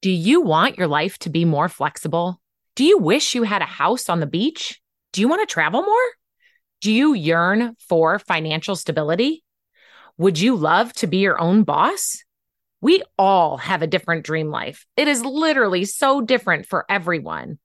Do you want your life to be more flexible? Do you wish you had a house on the beach? Do you want to travel more? Do you yearn for financial stability? Would you love to be your own boss? We all have a different dream life. It is literally so different for everyone.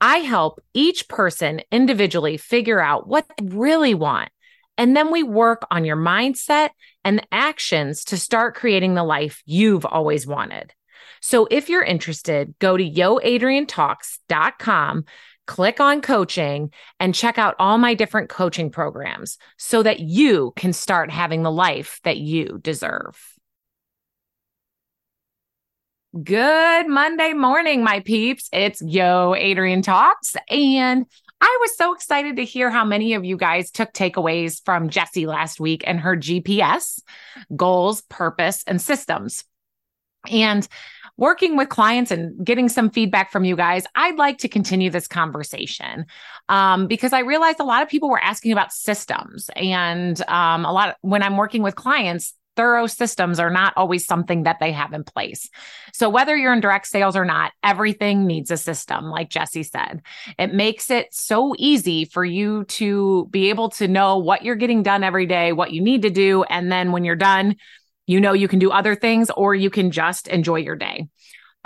I help each person individually figure out what they really want. And then we work on your mindset and actions to start creating the life you've always wanted. So if you're interested, go to yoadriennetalks.com, click on coaching, and check out all my different coaching programs so that you can start having the life that you deserve. Good Monday morning, my peeps. It's Yo Adrienne Talks. And I was so excited to hear how many of you guys took takeaways from Jessie last week and her GPS goals, purpose, and systems. And working with clients and getting some feedback from you guys, I'd like to continue this conversation um, because I realized a lot of people were asking about systems. And um, a lot of, when I'm working with clients, thorough systems are not always something that they have in place. So whether you're in direct sales or not, everything needs a system, like Jessie said. It makes it so easy for you to be able to know what you're getting done every day, what you need to do. And then when you're done, you know you can do other things or you can just enjoy your day.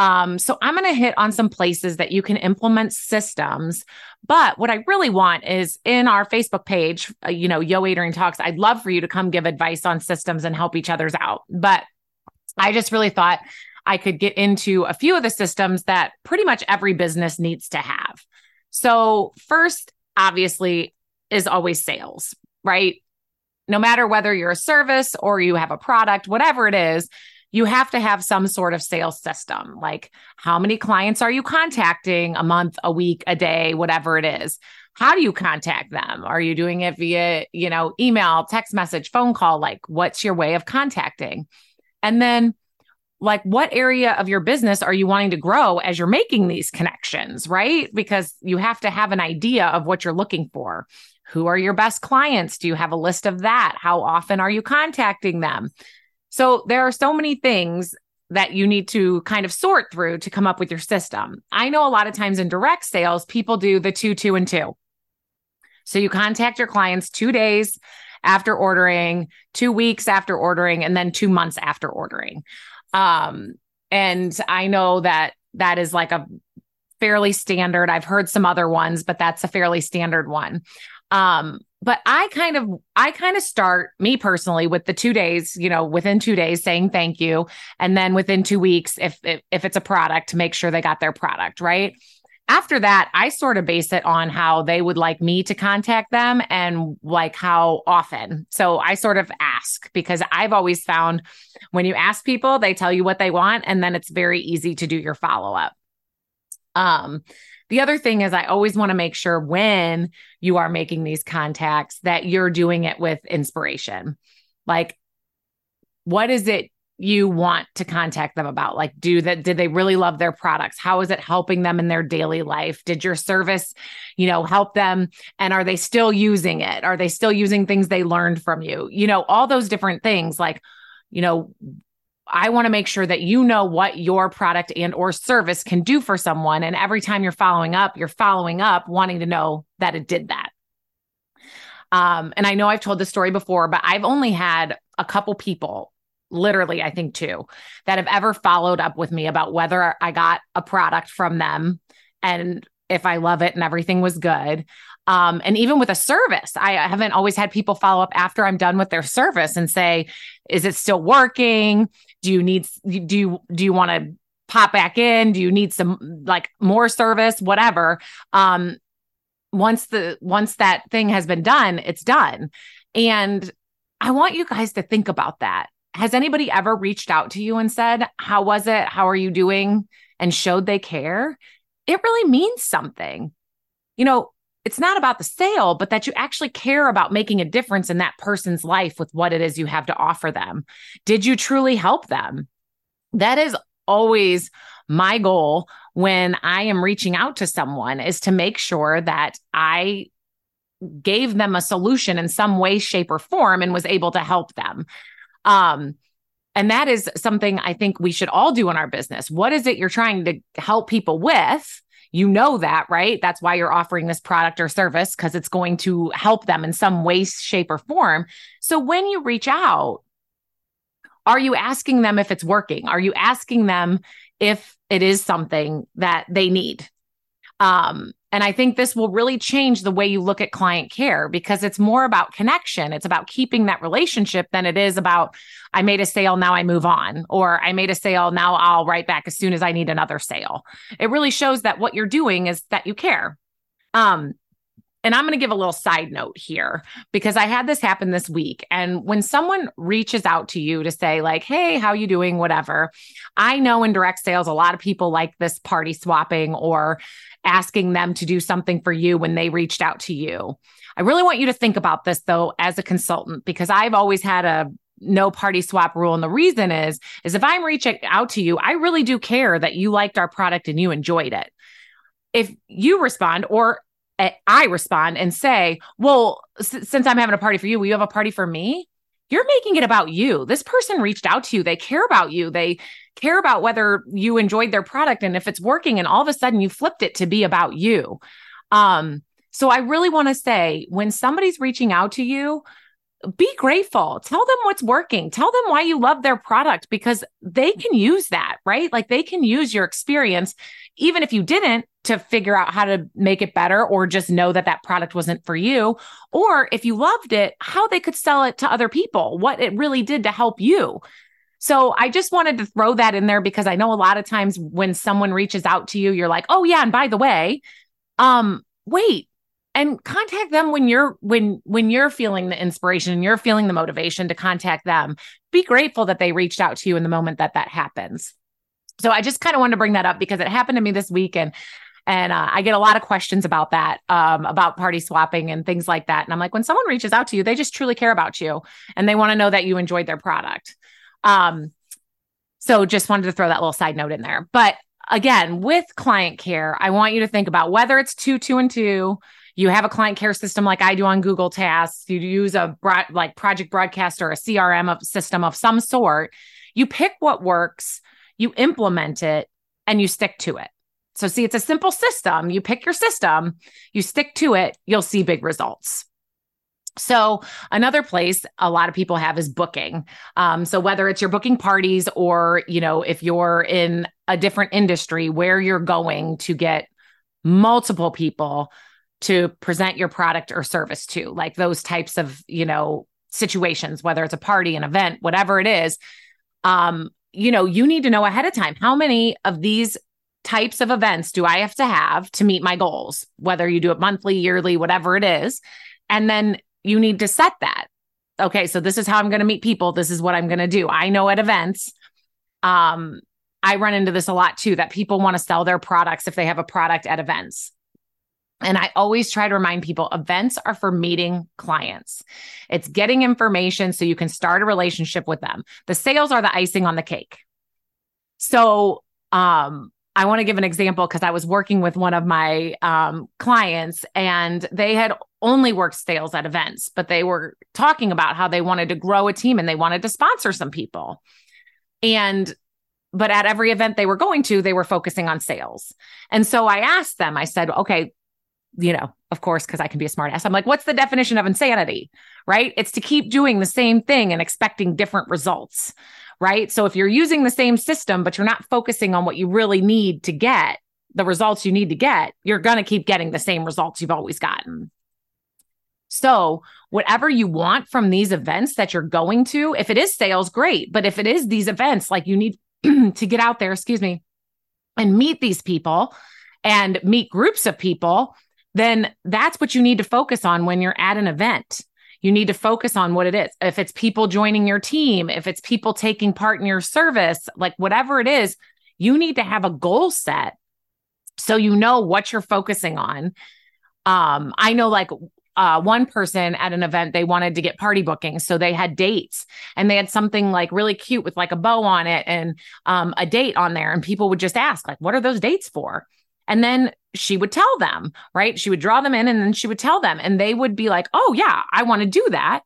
Um, so I'm going to hit on some places that you can implement systems. But what I really want is in our Facebook page, uh, you know, Yo Adrienne Talks, I'd love for you to come give advice on systems and help each other's out. But I just really thought I could get into a few of the systems that pretty much every business needs to have. So, first, obviously, is always sales, right? No matter whether you're a service or you have a product, whatever it is, you have to have some sort of sales system. Like, how many clients are you contacting a month, a week, a day, whatever it is? How do you contact them? Are you doing it via, you know, email, text message, phone call? Like, what's your way of contacting? And then, like, what area of your business are you wanting to grow as you're making these connections, right? Because you have to have an idea of what you're looking for. Who are your best clients? Do you have a list of that? How often are you contacting them? So there are so many things that you need to kind of sort through to come up with your system. I know a lot of times in direct sales, people do the two, two, and two. So you contact your clients two days after ordering, two weeks after ordering, and then two months after ordering. Um, and I know that that is like a fairly standard. I've heard some other ones, but that's a fairly standard one. Um, but I kind of I kind of start me personally with the 2 days, you know, within 2 days saying thank you and then within 2 weeks if if, if it's a product make sure they got their product, right? After that, I sort of base it on how they would like me to contact them and like how often. So I sort of ask because I've always found when you ask people, they tell you what they want and then it's very easy to do your follow up. Um the other thing is, I always want to make sure when you are making these contacts that you're doing it with inspiration. Like, what is it you want to contact them about? Like, do that? Did they really love their products? How is it helping them in their daily life? Did your service, you know, help them? And are they still using it? Are they still using things they learned from you? You know, all those different things. Like, you know, I want to make sure that you know what your product and or service can do for someone and every time you're following up, you're following up wanting to know that it did that. Um, and I know I've told this story before, but I've only had a couple people, literally, I think two, that have ever followed up with me about whether I got a product from them and if I love it and everything was good. Um, and even with a service, I haven't always had people follow up after I'm done with their service and say, is it still working? Do you need, do you, do you want to pop back in? Do you need some like more service, whatever? Um, once the, once that thing has been done, it's done. And I want you guys to think about that. Has anybody ever reached out to you and said, how was it? How are you doing? And showed they care? It really means something. You know, it's not about the sale, but that you actually care about making a difference in that person's life with what it is you have to offer them. Did you truly help them? That is always my goal when I am reaching out to someone is to make sure that I gave them a solution in some way shape or form and was able to help them. Um And that is something I think we should all do in our business. What is it you're trying to help people with? You know that, right? That's why you're offering this product or service because it's going to help them in some way, shape, or form. So when you reach out, are you asking them if it's working? Are you asking them if it is something that they need? Um, and I think this will really change the way you look at client care because it's more about connection. It's about keeping that relationship than it is about, I made a sale, now I move on, or I made a sale, now I'll write back as soon as I need another sale. It really shows that what you're doing is that you care. Um, and I'm going to give a little side note here because I had this happen this week. And when someone reaches out to you to say, like, hey, how you doing? Whatever. I know in direct sales, a lot of people like this party swapping or asking them to do something for you when they reached out to you. I really want you to think about this though as a consultant because I've always had a no party swap rule and the reason is is if I'm reaching out to you, I really do care that you liked our product and you enjoyed it. If you respond or I respond and say, "Well, s- since I'm having a party for you, will you have a party for me?" You're making it about you. This person reached out to you. They care about you. They care about whether you enjoyed their product and if it's working and all of a sudden you flipped it to be about you. Um so I really want to say when somebody's reaching out to you, be grateful. Tell them what's working. Tell them why you love their product because they can use that, right? Like they can use your experience, even if you didn't, to figure out how to make it better or just know that that product wasn't for you. Or if you loved it, how they could sell it to other people, what it really did to help you. So I just wanted to throw that in there because I know a lot of times when someone reaches out to you, you're like, oh, yeah. And by the way, um, wait, and contact them when you're when when you're feeling the inspiration and you're feeling the motivation to contact them. Be grateful that they reached out to you in the moment that that happens. So i just kind of wanted to bring that up because it happened to me this week and and uh, i get a lot of questions about that um, about party swapping and things like that. And i'm like when someone reaches out to you they just truly care about you and they want to know that you enjoyed their product. Um, so just wanted to throw that little side note in there. But again with client care i want you to think about whether it's two two and two you have a client care system like I do on Google Tasks, you use a like Project Broadcast or a CRM of system of some sort, you pick what works, you implement it, and you stick to it. So, see, it's a simple system. You pick your system, you stick to it, you'll see big results. So, another place a lot of people have is booking. Um, so, whether it's you're booking parties or, you know, if you're in a different industry where you're going to get multiple people to present your product or service to, like those types of, you know, situations, whether it's a party, an event, whatever it is. Um, you know, you need to know ahead of time how many of these types of events do I have to have to meet my goals, whether you do it monthly, yearly, whatever it is. And then you need to set that. Okay, so this is how I'm going to meet people. This is what I'm going to do. I know at events, um, I run into this a lot too that people want to sell their products if they have a product at events. And I always try to remind people events are for meeting clients. It's getting information so you can start a relationship with them. The sales are the icing on the cake. So, um, I want to give an example because I was working with one of my um, clients and they had only worked sales at events, but they were talking about how they wanted to grow a team and they wanted to sponsor some people. And but at every event they were going to, they were focusing on sales. And so I asked them, I said, okay, you know, of course, because I can be a smartass. I'm like, what's the definition of insanity? Right? It's to keep doing the same thing and expecting different results. Right. So if you're using the same system, but you're not focusing on what you really need to get the results you need to get, you're going to keep getting the same results you've always gotten. So, whatever you want from these events that you're going to, if it is sales, great. But if it is these events, like you need to get out there, excuse me, and meet these people and meet groups of people then that's what you need to focus on when you're at an event. You need to focus on what it is. If it's people joining your team, if it's people taking part in your service, like whatever it is, you need to have a goal set so you know what you're focusing on. Um, I know like uh, one person at an event, they wanted to get party bookings. So they had dates and they had something like really cute with like a bow on it and um, a date on there. And people would just ask, like, what are those dates for? And then she would tell them, right? She would draw them in and then she would tell them, and they would be like, oh, yeah, I want to do that.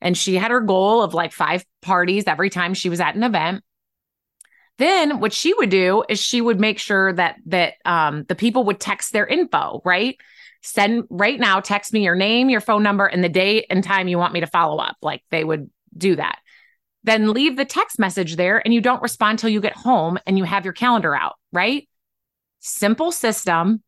and she had her goal of like five parties every time she was at an event. Then what she would do is she would make sure that that um, the people would text their info, right? Send right now, text me your name, your phone number, and the date and time you want me to follow up. Like they would do that. Then leave the text message there and you don't respond till you get home and you have your calendar out, right? Simple system.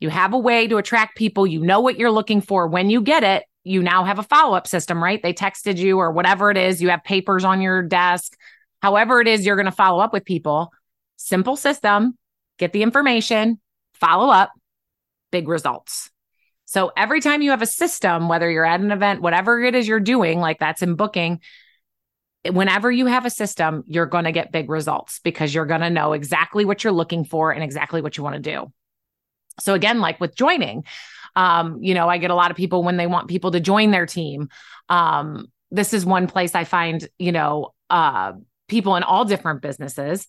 You have a way to attract people. You know what you're looking for when you get it. You now have a follow up system, right? They texted you or whatever it is. You have papers on your desk however it is you're going to follow up with people. Simple system, get the information, follow up, big results. So every time you have a system, whether you're at an event, whatever it is you're doing, like that's in booking, whenever you have a system, you're going to get big results because you're going to know exactly what you're looking for and exactly what you want to do. So again, like with joining, um, you know, I get a lot of people when they want people to join their team. Um, this is one place I find, you know, uh, people in all different businesses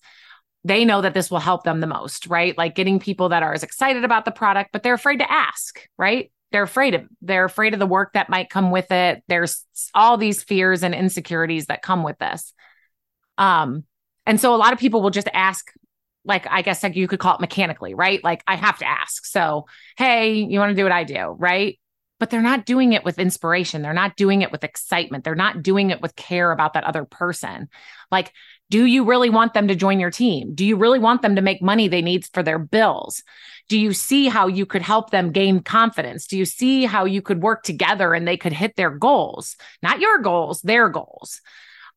they know that this will help them the most, right? Like getting people that are as excited about the product, but they're afraid to ask, right? They're afraid of they're afraid of the work that might come with it. There's all these fears and insecurities that come with this. Um, and so a lot of people will just ask, like I guess like you could call it mechanically, right? Like I have to ask. So, hey, you want to do what I do, right? But they're not doing it with inspiration. They're not doing it with excitement. They're not doing it with care about that other person. Like, do you really want them to join your team? Do you really want them to make money they need for their bills? Do you see how you could help them gain confidence? Do you see how you could work together and they could hit their goals? Not your goals, their goals.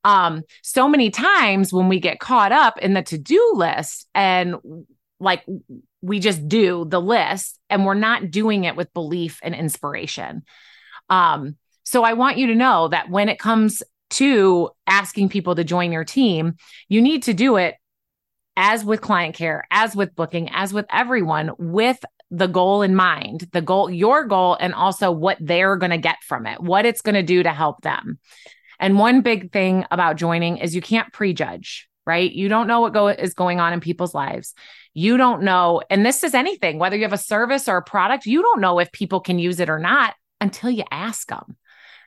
Um, so many times when we get caught up in the to-do list and like we just do the list and we're not doing it with belief and inspiration. Um, so I want you to know that when it comes to asking people to join your team, you need to do it as with client care, as with booking, as with everyone with the goal in mind, the goal, your goal, and also what they're going to get from it, what it's going to do to help them. And one big thing about joining is you can't prejudge, right? You don't know what go- is going on in people's lives. You don't know. And this is anything, whether you have a service or a product, you don't know if people can use it or not until you ask them.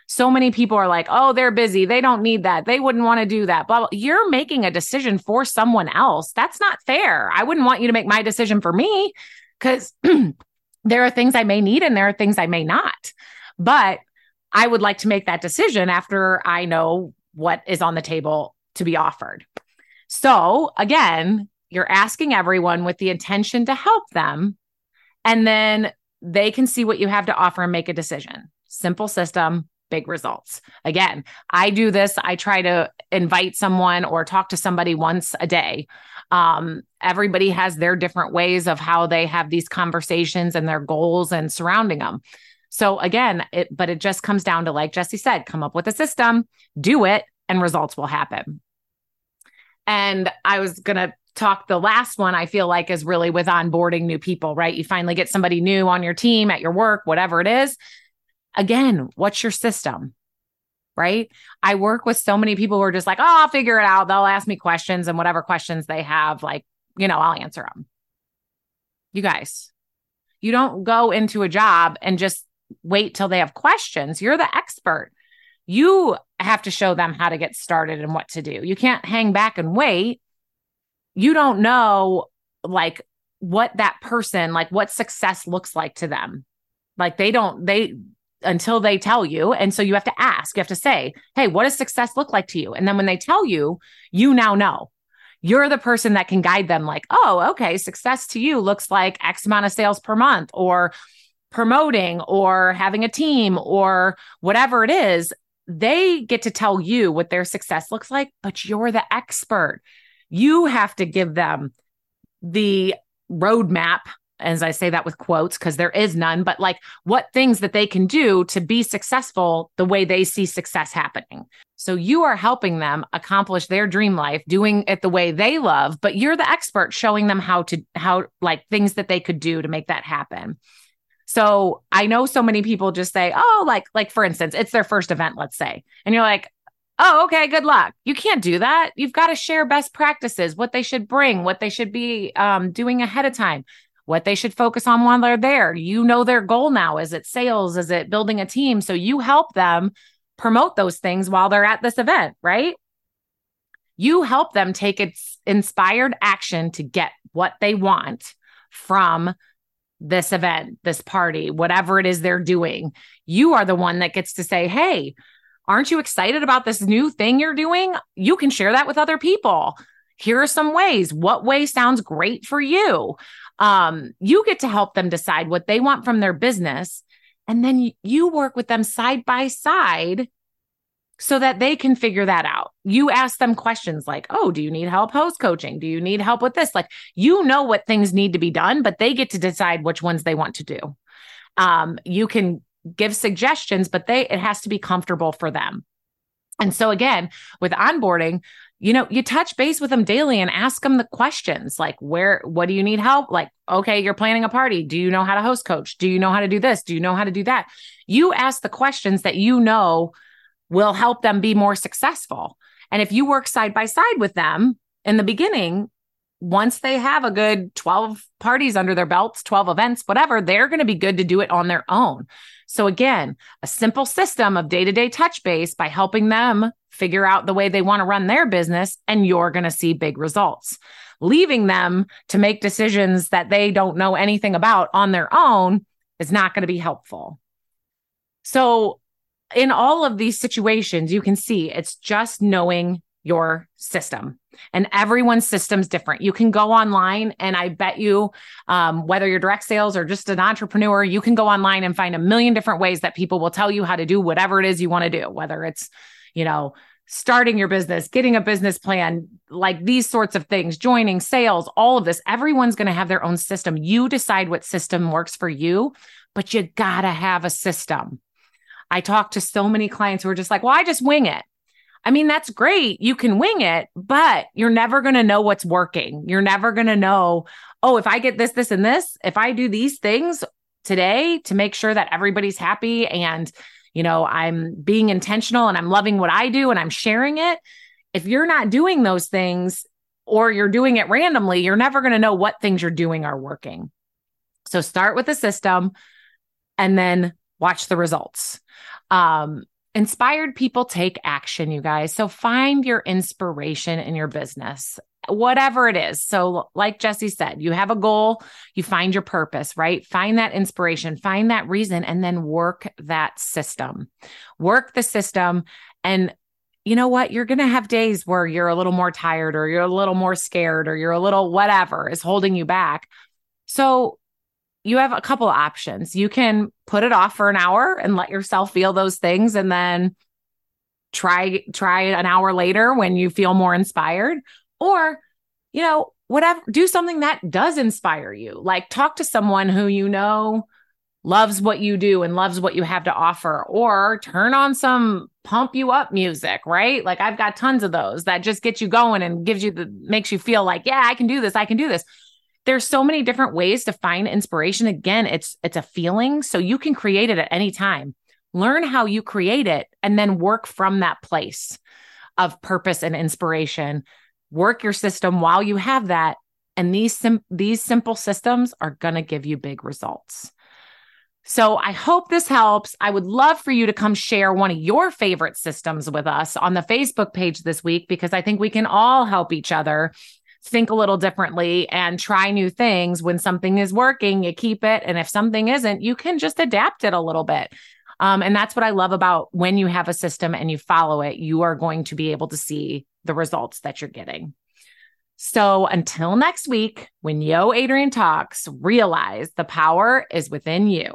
So many people are like, oh, they're busy. They don't need that. They wouldn't want to do that. Blah, blah. You're making a decision for someone else. That's not fair. I wouldn't want you to make my decision for me because there are things I may need and there are things I may not. But I would like to make that decision after I know what is on the table to be offered. So again, you're asking everyone with the intention to help them. And then they can see what you have to offer and make a decision. Simple system, big results. Again, I do this. I try to invite someone or talk to somebody once a day. Um, everybody has their different ways of how they have these conversations and their goals and surrounding them. So again, it but it just comes down to like Jessie said, come up with a system, do it, and results will happen. And I was gonna talk the last one i feel like is really with onboarding new people right? You finally get somebody new on your team at your work whatever it is. Again what's your system right? I work with so many people who are just like oh i'll figure it out. They'll ask me questions and whatever questions they have like you know i'll answer them you guys you don't go into a job and just wait till they have questions. You're the expert. You have to show them how to get started and what to do. You can't hang back and wait you don't know like what that person like what success looks like to them. Like they don't they until they tell you and so you have to ask you have to say hey what does success look like to you? And then when they tell you you now know. You're the person that can guide them like oh okay success to you looks like x amount of sales per month or promoting or having a team or whatever it is. They get to tell you what their success looks like but you're the expert you have to give them the roadmap as I say that with quotes, because there is none, but like what things that they can do to be successful the way they see success happening. So you are helping them accomplish their dream life, doing it the way they love, but you're the expert showing them how to, how like things that they could do to make that happen. So I know so many people just say, oh, like, like for instance, it's their first event, let's say. And you're like, oh, okay, good luck. You can't do that. You've got to share best practices, what they should bring, what they should be um, doing ahead of time, what they should focus on while they're there. You know their goal now. Is it sales? Is it building a team? So you help them promote those things while they're at this event, right? You help them take its inspired action to get what they want from this event, this party, whatever it is they're doing. You are the one that gets to say, Hey, aren't you excited about this new thing you're doing? You can share that with other people. Here are some ways. What way sounds great for you? Um, you get to help them decide what they want from their business. And then you work with them side by side so that they can figure that out. You ask them questions like, Oh, do you need help host coaching? Do you need help with this? Like, you know what things need to be done, but they get to decide which ones they want to do. Um, you can give suggestions, but they, it has to be comfortable for them. And so again, with onboarding, you know, you touch base with them daily and ask them the questions like, where, what do you need help? Like, okay, you're planning a party. Do you know how to host coach? Do you know how to do this? Do you know how to do that? You ask the questions that you know will help them be more successful. And if you work side by side with them in the beginning, once they have a good 12 parties under their belts, 12 events, whatever, they're going to be good to do it on their own. So, again, a simple system of day to day touch base by helping them figure out the way they want to run their business, and you're going to see big results. Leaving them to make decisions that they don't know anything about on their own is not going to be helpful. So, in all of these situations, you can see it's just knowing your system. And everyone's system's different. You can go online and i bet you um, whether you're direct sales or just an entrepreneur you can go online and find a million different ways that people will tell you how to do whatever it is you want to do whether it's you know starting your business getting a business plan like these sorts of things joining sales all of this. Everyone's going to have their own system. You decide what system works for you but you gotta have a system. I talk to so many clients who are just like, well, I just wing it. I mean, that's great. You can wing it, but you're never going to know what's working. You're never going to know, oh, if I get this, this, and this, if I do these things today to make sure that everybody's happy and, you know, I'm being intentional and I'm loving what I do and I'm sharing it. If you're not doing those things or you're doing it randomly, you're never going to know what things you're doing are working. So start with a system and then watch the results. Um, inspired people take action, you guys. So find your inspiration in your business, whatever it is. So, like Jessie said, you have a goal, you find your purpose, right? Find that inspiration, find that reason, and then work that system. Work the system. And you know what? You're going to have days where you're a little more tired or you're a little more scared or you're a little whatever is holding you back. So, you have a couple options. You can put it off for an hour and let yourself feel those things and then try try an hour later when you feel more inspired or you know whatever do something that does inspire you. Like talk to someone who you know loves what you do and loves what you have to offer or turn on some pump you up music right? Like i've got tons of those that just get you going and gives you the makes you feel like yeah i can do this i can do this there's so many different ways to find inspiration. Again it's it's a feeling. So you can create it at any time. Learn how you create it and then work from that place of purpose and inspiration. Work your system while you have that. And these sim- these simple systems are going to give you big results. So I hope this helps. I would love for you to come share one of your favorite systems with us on the Facebook page this week because I think we can all help each other think a little differently and try new things. When something is working, you keep it. And if something isn't, you can just adapt it a little bit. Um, and that's what I love about when you have a system and you follow it, you are going to be able to see the results that you're getting. So until next week, when Yo Adrienne talks, realize the power is within you.